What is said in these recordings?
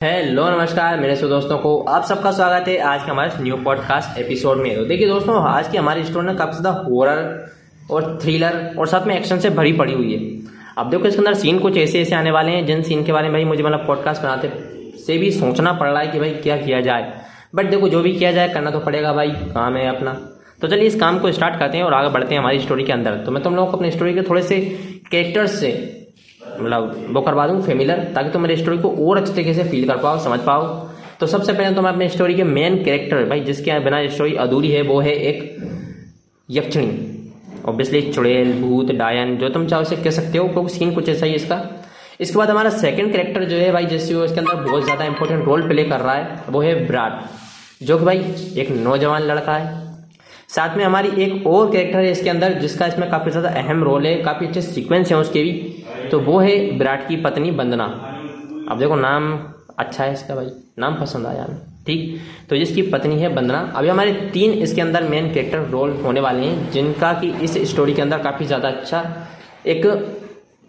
Hello, नमस्कार, मेरे सो दोस्तों को आप सबका स्वागत है आज के हमारे न्यू पॉडकास्ट एपिसोड में। तो देखिए दोस्तों, आज की हमारी स्टोरी ना काफ़ी ज़्यादा हॉरर और थ्रिलर और साथ में एक्शन से भरी पड़ी हुई है। अब देखो, इसके अंदर सीन कुछ ऐसे ऐसे आने वाले हैं, जिन सीन के बारे में भाई मुझे मतलब पॉडकास्ट बनाते से भी सोचना पड़ रहा है कि भाई क्या किया जाए। बट देखो, जो भी किया जाए, करना तो पड़ेगा भाई, काम है अपना। तो चलिए इस काम को स्टार्ट करते हैं और आगे बढ़ते हैं हमारी स्टोरी के अंदर। तो मैं तुम लोगों को अपनी स्टोरी के थोड़े से कैरेक्टर्स से मतलब वो करवा दूँ फेमिलर ताकि तुम मेरी स्टोरी को और अच्छे तरीके से फील कर पाओ, समझ पाओ। तो सबसे पहले तो मैं अपनी स्टोरी के मेन कैरेक्टर भाई, जिसके बिना स्टोरी अधूरी है, वो है एक यक्षिणी। ऑब्वियसली चुड़ैल, भूत, डायन, जो तुम चाहो उसे कह सकते हो क्योंकि सीन कुछ ऐसा ही इसका। इसके बाद हमारा सेकंड कैरेक्टर जो है, भाई जिससे वो इसके अंदर बहुत ज़्यादा इंपॉर्टेंट रोल प्ले कर रहा है, वो है विराट जो कि भाई, एक नौजवान लड़का है। साथ में हमारी एक और कैरेक्टर है इसके अंदर, जिसका इसमें काफ़ी ज़्यादा अहम रोल है, काफ़ी अच्छे सीक्वेंस हैं उसके भी। तो वो है विराट की पत्नी वंदना अब देखो नाम अच्छा है इसका भाई। नाम पसंद आया हमें। ठीक? तो जिसकी पत्नी है बंदना। अभी हमारे तीन इसके अंदर मेन कैरेक्टर रोल होने वाले हैं, जिनका कि इस स्टोरी के अंदर काफ़ी ज़्यादा अच्छा एक,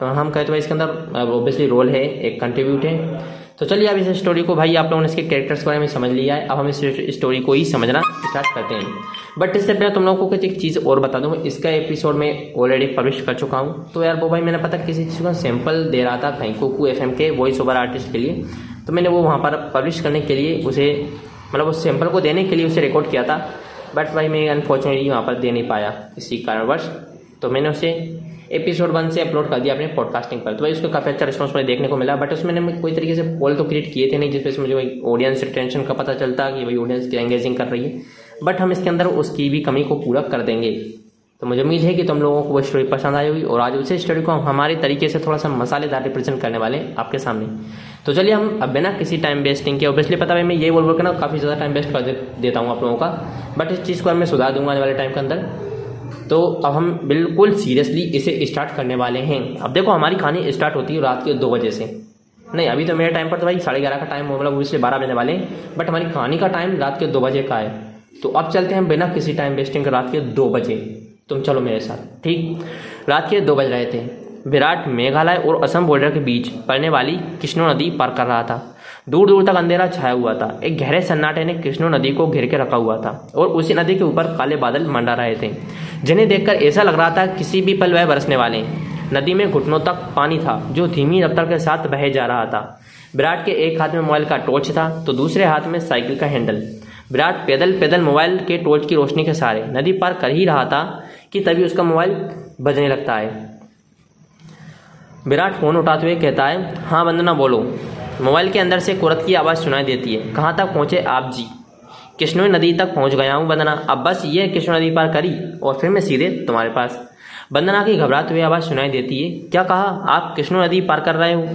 हम कहते हैं इसके अंदर ऑब्वियसली रोल है, एक कंट्रीब्यूट है। तो चलिए अब इस स्टोरी को भाई आप लोगों ने इसके कैरेक्टर्स के बारे में समझ लिया है। अब हम इस स्टोरी को ही समझना स्टार्ट करते हैं। बट इससे पहले तुम लोगों को कुछ एक चीज़ और बता दूँ। इसका एपिसोड में ऑलरेडी पब्लिश कर चुका हूँ। तो यार वो भाई मैंने पता किसी चीज़ का सैंपल दे रहा था कहीं कोकू एफ़ के वॉइस ओवर आर्टिस्ट के लिए। तो मैंने वो वहाँ पर पब्लिश करने के लिए उसे मतलब उस सैंपल को देने के लिए उसे रिकॉर्ड किया था। बट भाई मैं अनफॉर्चुनेटली वहाँ पर दे नहीं पाया इसी कारणवश। तो मैंने उसे एपिसोड वन से अपलोड कर दिया अपने पॉडकास्टिंग पर। तो भाई उसको काफ़ी अच्छा रिस्पॉन्स मुझे देखने को मिला बट उसमें मैंने कोई तरीके से पोल तो क्रिएट किए थे नहीं जिस वजह से मुझे ऑडियंस रिटेंशन का पता चलता कि भाई ऑडियंस क्या एंगेजिंग कर रही है। बट हम इसके अंदर उसकी भी कमी को पूरा कर देंगे। तो मुझे उम्मीद है कि तुम लोगों को वो स्टोरी पसंद आई होगी, और आज उसी स्टोरी को हम हमारे तरीके से थोड़ा सा मसालेदार रिप्रेजेंट करने वाले आपके सामने। तो चलिए हम अब बिना किसी टाइम वेस्टिंग के ऑब्वियसली पता है मैं ये बोल बोल के ना काफ़ी ज़्यादा टाइम वेस्ट कर देता हूँ आप लोगों का। बट इस चीज़ को मैं सुधार दूँगा आने वाले टाइम के अंदर। तो अब हम बिल्कुल सीरियसली इसे स्टार्ट करने वाले हैं। अब देखो, हमारी कहानी स्टार्ट होती है रात के दो बजे से। नहीं, अभी तो मेरे टाइम पर तो भाई साढ़े ग्यारह का टाइम मतलब इसलिए बारह बजने वाले हैं। बट हमारी कहानी का टाइम रात के दो बजे का है। तो अब चलते हैं बिना किसी टाइम वेस्टिंग के रात के दो बजे। तुम चलो मेरे साथ, ठीक? रात के दो बज रहे थे। विराट मेघालय और असम बॉर्डर के बीच पड़ने वाली कृष्णो नदी पार कर रहा था। दूर दूर तक अंधेरा छाया हुआ था। एक गहरे सन्नाटे ने कृष्णो नदी को घेर के रखा हुआ था और उसी नदी के ऊपर काले बादल मंडा रहे थे। जिन्हें देखकर ऐसा लग रहा था किसी भी पल वह बरसने वाले नदी में घुटनों तक पानी था, जो धीमी रफ्तार के साथ बह जा रहा था। विराट के एक हाथ में मोबाइल का टॉर्च था तो दूसरे हाथ में साइकिल का हैंडल। विराट पैदल पैदल मोबाइल के टॉर्च की रोशनी के सहारे नदी पार कर ही रहा था कि तभी उसका मोबाइल बजने लगता है। विराट फ़ोन उठाते हुए कहता है हाँ वंदना बोलो। मोबाइल के अंदर से कुरत की आवाज़ सुनाई देती है। कहाँ तक पहुँचे आप जी? कृष्णो नदी तक पहुँच गया हूँ वंदना। अब बस ये कृष्ण नदी पार करी और फिर मैं सीधे तुम्हारे पास। वंदना की घबराते हुए आवाज़ सुनाई देती है। क्या कहा? आप कृष्णो नदी पार कर रहे हो?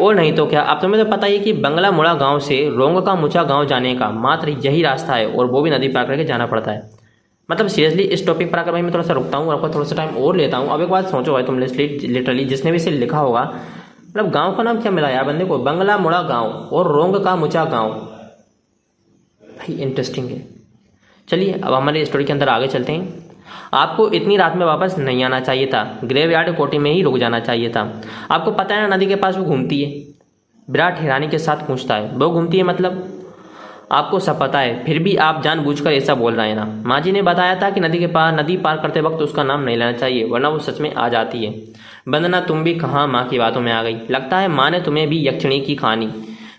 और नहीं तो क्या? अब तुम्हें तो पता ही कि बंगला मुड़ा गाँव से रोंग का मुचा गाँव जाने का मात्र यही रास्ता है और वो भी नदी पार करके जाना पड़ता है। मतलब सीरियसली इस टॉपिक पर आकर भाई मैं थोड़ा सा रुकता हूँ आपका थोड़ा सा टाइम और लेता हूँ। अब एक बात सोचो भाई तुम लिटरली जिसने भी इसे लिखा होगा मतलब गाँव का नाम क्या मिला यार? बंदे को बंगला, मुड़ा गाँव और रोंग का मुचा गाँव। भाई इंटरेस्टिंग है। चलिए, अब हमारे स्टोरी के अंदर आगे चलते हैं। आपको इतनी रात में वापस नहीं आना चाहिए था। ग्रेव यार्ड कोटी में ही रुक जाना चाहिए था। आपको पता है ना, नदी के पास वो घूमती है। विराट हैरानी के साथ पूछता है। वो घूमती है मतलब? आपको सब पता है, फिर भी आप जानबूझकर ऐसा बोल रहे हैं ना। माँ जी ने बताया था कि नदी के पार, नदी पार करते वक्त उसका नाम नहीं लेना चाहिए, वरना वो सच में आ जाती है। वंदना तुम भी कहाँ माँ की बातों में आ गई? लगता है माँ ने तुम्हें भी यक्षिणी की कहानी।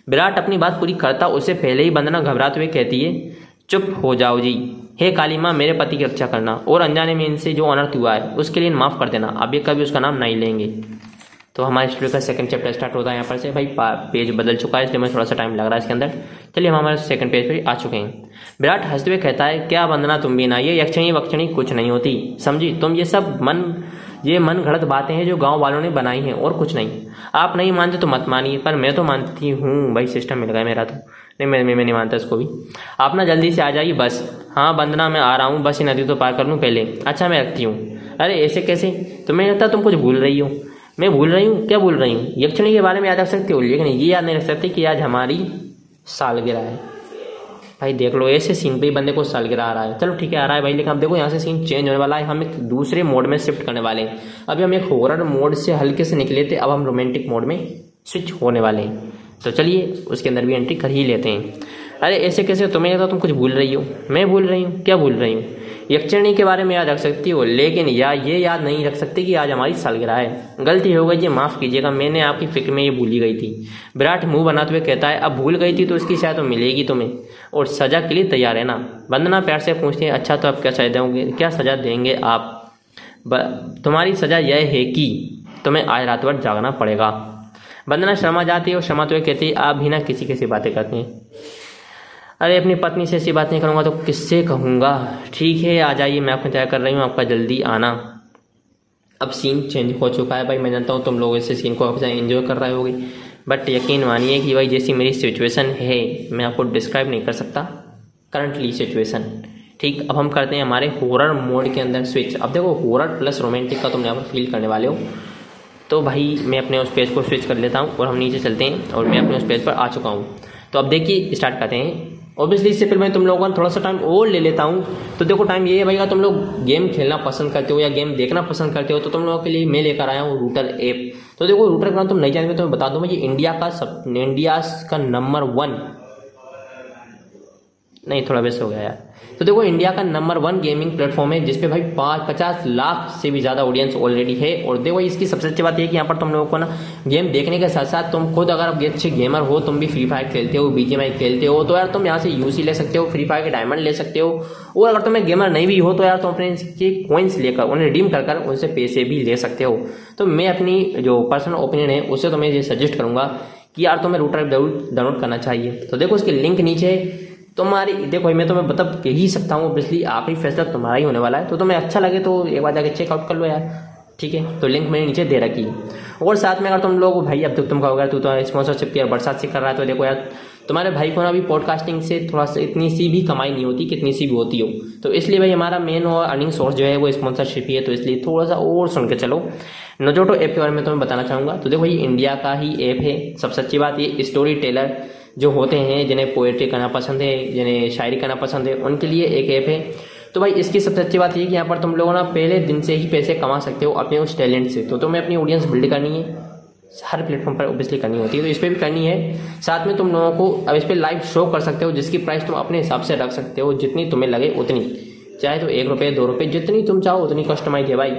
विराट अपनी बात पूरी करता उससे पहले ही वंदना घबराते हुए कहती है, चुप हो जाओ जी। हे काली माँ, मेरे पति की रक्षा करना, और अनजाने में इनसे जो अनर्थ हुआ है, उसके लिए माफ़ कर देना। अब ये कभी उसका नाम नहीं लेंगे। तो हमारे स्टोरी का सेकंड चैप्टर स्टार्ट होता है यहाँ पर से। भाई पेज बदल चुका है, इसलिए मैं थोड़ा सा टाइम लग रहा है इसके अंदर। चलिए हम हमारे सेकंड पेज पर आ चुके हैं। विराट हँसते हुए कहता है, क्या वंदना, तुम भी ना ये यक्षणी वक्षणी कुछ नहीं होती। समझी? तुम ये सब मन, ये मन घड़त बातें हैं जो गाँव वालों ने बनाई हैं और कुछ नहीं। आप नहीं मानते तो मत मानिए, पर मैं तो मानती हूँ, भाई सिस्टम मिल गया मेरा तो। नहीं, मैं मैं नहीं मानता इसको भी। आप ना जल्दी से आ जाइए, बस। हाँ बंदना मैं आ रहा हूँ, बस ये नदी तो पार कर लूँ पहले। अच्छा मैं रखती हूँ। अरे, ऐसे कैसे? तुम्हें लगता तुम कुछ भूल रही हो? मैं भूल रही हूँ? क्या भूल रही हूँ? यक्षिणी के बारे में याद रख सकती हो? लेकिन ये याद नहीं रख सकती कि आज हमारी सालगिरह है। भाई देख लो, ऐसे सीन पे ही बंदे को सालगिरह आ रहा है। चलो ठीक है, आ रहा है भाई, लेकिन अब देखो यहाँ से सीन चेंज होने वाला है। हम एक दूसरे मोड में शिफ्ट करने वाले हैं। अभी हम एक हॉरर मोड से हल्के से निकले थे, अब हम रोमांटिक मोड में स्विच होने वाले हैं। तो चलिए, उसके अंदर भी एंट्री कर ही लेते हैं। अरे, ऐसे कैसे तुम्हें तो तुम कुछ भूल रही हो। मैं भूल रही हूँ। क्या भूल रही हूँ? यक्षिणी के बारे में याद रख सकती हो, लेकिन या ये याद नहीं रख सकती कि आज हमारी सालगिरह है। गलती हो गई ये माफ़ कीजिएगा, मैंने आपकी फ़िक्र में ये भूली गई थी। विराट मुँह बनाते हुए कहता है, अब भूल गई थी तो उसकी शायद तो मिलेगी तुम्हें, और सज़ा के लिए तैयार है ना। वंदना प्यार से पूछती है अच्छा तो आप क्या सजा देंगे? क्या सज़ा देंगे आप? तुम्हारी सज़ा यह है कि तुम्हें आज रात भर जागना पड़ेगा। वंदना शर्मा जाती है और शर्मा तो कहती है, आप भी ना किसी किसी बातें करती हैं। अरे, अपनी पत्नी से ऐसी बात नहीं करूँगा तो किससे कहूँगा? ठीक है, आ जाइए, मैं आपको तय कर रही हूँ, आपका जल्दी आना। अब सीन चेंज हो चुका है भाई, मैं जानता हूँ तुम लोग इस सीन को आपसे एंजॉय कर रहे होगे। बट यकीन मानिए कि भाई, जैसी मेरी सिचुएशन है, मैं आपको डिस्क्राइब नहीं कर सकता करंटली सिचुएशन ठीक, अब हम करते हैं हमारे हॉरर मोड के अंदर स्विच अब देखो हॉरर प्लस रोमांटिक का तुम यहाँ पर फील करने वाले हो। तो भाई, मैं अपने उस पेज को स्विच कर लेता हूँ और हम नीचे चलते हैं और मैं अपने उस पेज पर आ चुका हूँ। तो अब देखिए स्टार्ट करते हैं। ऑब्वियसली इससे फिर मैं तुम लोगों का थोड़ा सा टाइम और ले लेता हूँ। तो देखो टाइम ये है भाई तुम लोग गेम खेलना पसंद करते हो या गेम देखना पसंद करते हो तो तुम लोगों के लिए मैं लेकर आया हूँ रूटर ऐप तो देखो रूटर का तुम नहीं जानते तो मैं बता दूँ ये इंडिया का सब इंडिया का नंबर वन नहीं, थोड़ा बेस्ट हो गया यार। तो देखो इंडिया का नंबर वन गेमिंग प्लेटफॉर्म है, जिसपे भाई पाँच, पचास लाख से भी ज़्यादा ऑडियंस ऑलरेडी है। और देखो, इसकी सबसे अच्छी बात यह कि यहाँ पर तुम लोगों को ना गेम देखने के साथ साथ तुम खुद अगर अच्छे गेमर हो, तुम भी फ्री फायर खेलते हो बीजेमआई खेलते हो तो यार तुम यहाँ से यूसी ले सकते हो फ्री फायर के डायमंड ले सकते हो। और अगर तुम्हें गेमर नहीं भी हो तो यार तुम अपने के कोइंस लेकर, उन्हें रिडीम कर कर उनसे पैसे भी ले सकते हो। तो मैं अपनी जो पर्सनल ओपिनियन है, उससे तुम्हें ये सजेस्ट करूँगा कि यार तुम्हें रूटर ज़रूर डाउनलोड करना चाहिए। तो देखो उसके लिंक नीचे तुम्हारी, देखो मैं तुम्हें बता कह ही सकता हूँ ऑब्वियसली आखिरी फैसला तुम्हारा ही होने वाला है तो तुम्हें अच्छा लगे तो एक बार जाके चेकआउट कर लो यार, ठीक है? तो लिंक मैंने नीचे दे रखी है। और साथ में अगर तुम लोग, भाई, अब तक तुम कहोगे तू तो स्पॉन्सरशिप किया बरसात से कर रहा है तो देखो यार, तुम्हारे भाई को ना अभी पॉडकास्टिंग से थोड़ा सा इतनी सी भी कमाई नहीं होती, कितनी सी भी होती हो। तो इसलिए भाई हमारा मेन और अर्निंग सोर्स जो है, वो स्पॉन्सरशिप ही है तो इसलिए थोड़ा सा और सुन के चलो। नोजोटो ऐप के बारे में तुम्हें बताना चाहूँगा तो देखो ये इंडिया का ही ऐप है, सबसे अच्छी बात ये स्टोरी टेलर जो होते हैं, जिन्हें पोएट्री करना पसंद है, जिन्हें शायरी करना पसंद है, उनके लिए एक ऐप है। तो भाई, इसकी सबसे अच्छी बात ये कि यहाँ पर तुम लोगों ना पहले दिन से ही पैसे कमा सकते हो अपने उस टैलेंट से। तो तुम्हें अपनी ऑडियंस बिल्ड करनी है। हर प्लेटफॉर्म पर ऑब्वियसली करनी होती है। तो इस पर भी करनी है। साथ में तुम लोगों को अब इस पर लाइव शो कर सकते हो, जिसकी प्राइस तुम अपने हिसाब से रख सकते हो, जितनी तुम्हें लगे उतनी। चाहे तो एक रुपये दो रुपये जितनी तुम चाहो, उतनी कस्टमाइज है भाई।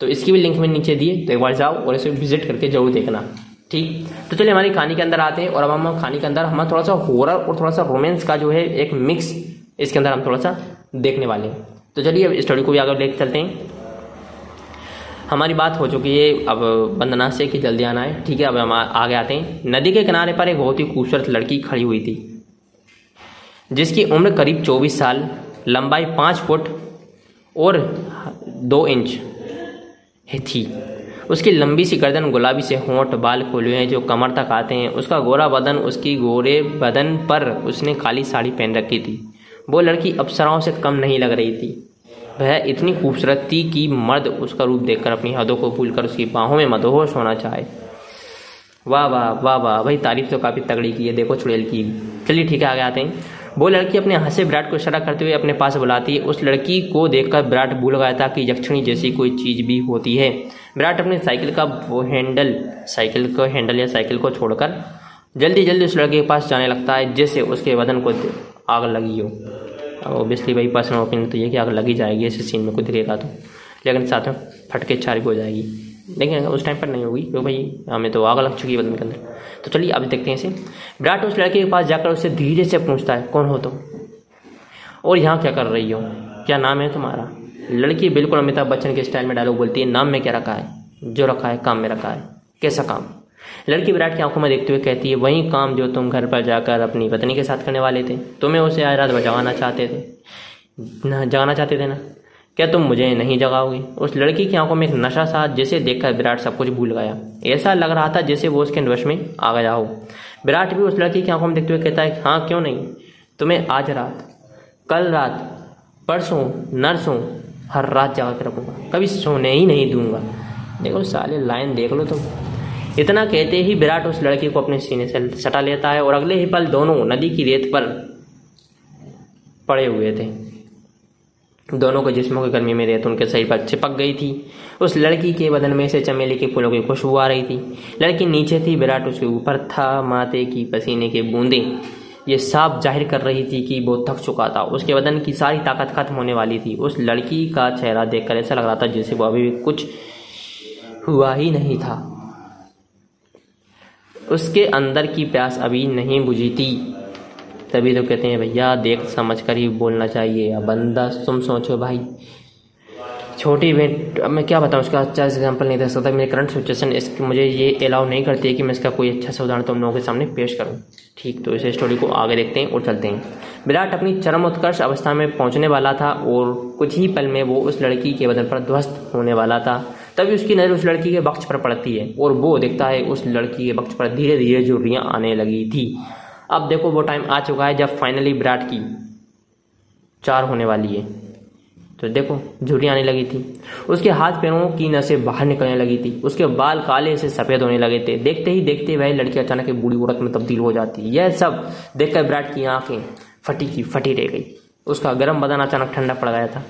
तो इसकी भी लिंक मैंने नीचे दिए तो एक बार जाओ और इसे विज़िट करके ज़रूर देखना। ठीक? तो चलिए हमारी कहानी के अंदर आते हैं और अब हम कहानी के अंदर हम थोड़ा सा हॉरर और थोड़ा सा रोमांस का जो है एक मिक्स इसके अंदर हम थोड़ा सा देखने वाले हैं। तो चलिए अब स्टोरी को भी आगे लेकर चलते हैं। हमारी बात हो चुकी है अब बंदना से कि जल्दी आना है। ठीक है, अब हम आगे आते हैं। नदी के किनारे पर एक बहुत ही खूबसूरत लड़की खड़ी हुई थी, जिसकी उम्र करीब चौबीस साल, लंबाई पाँच फुट और दो इंच थी। उसकी लंबी सी गर्दन गुलाबी से होंठ, बाल खुले हैं, जो कमर तक आते हैं। उसका गोरा बदन, उसकी गोरे बदन पर उसने काली साड़ी पहन रखी थी। वो लड़की अप्सराओं से कम नहीं लग रही थी। वह इतनी खूबसूरत थी कि मर्द उसका रूप देखकर अपनी हदों को भूलकर उसकी बाहों में मदहोश होना चाहे। वाह वाह वाह वाह, भाई तारीफ़ तो काफ़ी तगड़ी की है, देखो चुड़ैल की। चलिए ठीक है, आगे आते हैं। वो लड़की अपने हंसे विराट को इशारा करते हुए अपने पास बुलाती है। उस लड़की को देखकर विराट भूल गया था कि यक्षिणी जैसी कोई चीज़ भी होती है। विराट अपनी साइकिल का वो हैंडल, साइकिल को, हैंडल या साइकिल को छोड़कर जल्दी जल्दी उस लड़के के पास जाने लगता है जैसे उसके बदन को आग लगी हो। ओबियसली भाई पर्सनल ओपिनियन तो ये कि आग लगी जाएगी ऐसे सीन में कुछ दिखेगा तो। लेकिन साथ में फटके चार हो जाएगी। लेकिन उस टाइम पर नहीं होगी क्योंकि भाई हमें तो आग लग चुकी है बदन के अंदर। तो चलिए अभी देखते हैं इसे। विराट उस लड़के के पास जाकर उससे धीरे से पूछता है, कौन हो तुम? और यहाँ क्या कर रही हो? क्या नाम है तुम्हारा? लड़की बिल्कुल अमिताभ बच्चन के स्टाइल में डायलॉग बोलती है, नाम में क्या रखा है? जो रखा है, काम में रखा है। कैसा काम? लड़की विराट की आँखों में देखते हुए कहती है, वही काम जो तुम घर पर जाकर अपनी पत्नी के साथ करने वाले थे। तुम्हें उसे आज रात जगाना चाहते थे। ना जगाना चाहते थे ना? क्या तुम मुझे नहीं जगाओगे? उस लड़की की आँखों में एक नशा सा, जिसे देखकर विराट सब कुछ भूल गया। ऐसा लग रहा था जैसे वो उसके वश में आ गया हो। विराट भी उस लड़की की आँखों में देखते हुए कहता है हाँ क्यों नहीं? तुम्हें आज रात, कल रात, परसों, नरसों हर रात जगा के रखूँगा। कभी सोने ही नहीं दूँगा। देखो, साले, लाइन देख लो तुम। इतना कहते ही विराट उस लड़की को अपने सीने से सटा लेता है और अगले ही पल दोनों नदी की रेत पर पड़े हुए थे। दोनों के जिस्मों की गर्मी में रेत उनके शरीर पर चिपक गई थी। उस लड़की के बदन में से चमेली के फूलों की खुशबू आ रही थी। लड़की नीचे थी, विराट उसके ऊपर था माते की पसीने के बूंदे। ये साफ़ ज़ाहिर कर रही थी कि वो थक चुका था। उसके बदन की सारी ताकत खत्म होने वाली थी। उस लड़की का चेहरा देखकर ऐसा लग रहा था जैसे वो अभी कुछ हुआ ही नहीं था। उसके अंदर की प्यास अभी नहीं बुझी थी। तभी तो कहते हैं, भैया, देख समझ कर ही बोलना चाहिए। बंदा, तुम सोचो भाई छोटी इवेंट अब मैं क्या बताऊँ उसका अच्छा एग्ज़ाम्पल नहीं दे सकता। मेरी करंट सिचुएशन इसकी मुझे ये अलाउ नहीं करती है कि मैं इसका कोई अच्छा सा उदाहरण तुम लोगों के सामने पेश करूँ। ठीक तो इस स्टोरी को आगे देखते हैं और चलते हैं। विराट अपनी चरम उत्कर्ष अवस्था में पहुँचने वाला था और कुछ ही पल में वो उस लड़की के बदन पर ध्वस्त होने वाला था। तभी उसकी नज़र उस लड़की के बक्ष पर पड़ती है और वो देखता है उस लड़की के बक्ष पर धीरे धीरे झुर्रियाँ आने लगी थी। अब देखो, वो टाइम आ चुका है जब फाइनली विराट की चार होने वाली है। तो देखो, झुर्रियाँ आने लगी थी। उसके हाथ पैरों की नसें बाहर निकलने लगी थी। उसके बाल काले से सफ़ेद होने लगे थे। देखते ही देखते वह लड़की अचानक एक बूढ़ी औरत में तब्दील हो जाती। यह सब देखकर विराट की आँखें फटी की फटी रह गई। उसका गर्म बदन अचानक ठंडा पड़ गया था।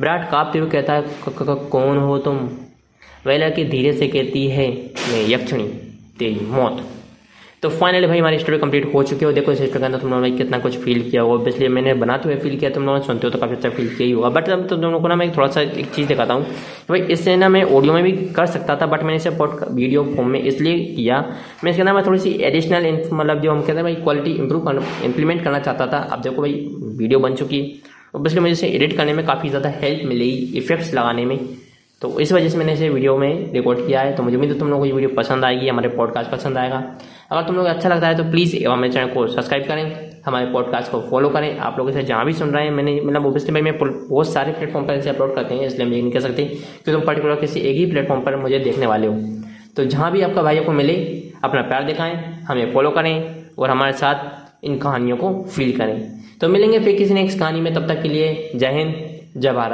विराट कांपते हुए कहता है कौन हो तुम? वह लड़की धीरे से कहती है, मैं यक्षिणी। तेरी मौत। तो फाइनली भाई हमारी स्टोरी कंप्लीट हो चुकी हो देखो इस स्टोरी के अंदर तुम लोगों ने कितना कुछ फील किया होगा। इसलिए मैंने बनाते हुए फील किया, तुम लोगों ने सुनते हो तो काफ़ी अच्छा फील किया ही होगा। बट अब तो तुम लोगों को ना मैं थोड़ा सा एक चीज़ दिखाता हूँ भाई इससे ना मैं ऑडियो में भी कर सकता था बट मैंने इसे वीडियो फॉर्म में इसलिए किया। मैं इसके अंदर मैं थोड़ी सी एडिशनल मतलब जो हम कहते हैं भाई क्वालिटी इंप्रूव कर इंप्लीमेंट करना चाहता था। अब देखो भाई वीडियो बन चुकी इसलिए मुझे इसे एडिट करने में काफ़ी ज़्यादा हेल्प मिली इफेक्ट्स लगाने में। तो इस वजह से मैंने इसे वीडियो में रिकॉर्ड किया है। तो मुझे उम्मीद है तुम लोगों को ये वीडियो पसंद आएगी, हमारे पॉडकास्ट पसंद आएगा। अगर तुम लोग अच्छा लगता है तो प्लीज़ हमारे चैनल को सब्सक्राइब करें, हमारे पॉडकास्ट को फॉलो करें। आप लोग इसे जहाँ भी सुन रहे हैं, मैंने मतलब ओबियसली भाई मैं बहुत सारे प्लेटफॉर्म पर इसे अपलोड करते हैं, इसलिए मैं नहीं कह सकती कि तुम पर्टिकुलर किसी एक ही प्लेटफॉर्म पर मुझे देखने वाले हो। तो जहाँ भी आपका भाइयों को मिले, अपना प्यार दिखाएँ, हमें फॉलो करें और हमारे साथ इन कहानियों को फील करें। तो मिलेंगे फिर किसी नेक्स्ट कहानी में, तब तक के लिए जय हिंद, जय भारत।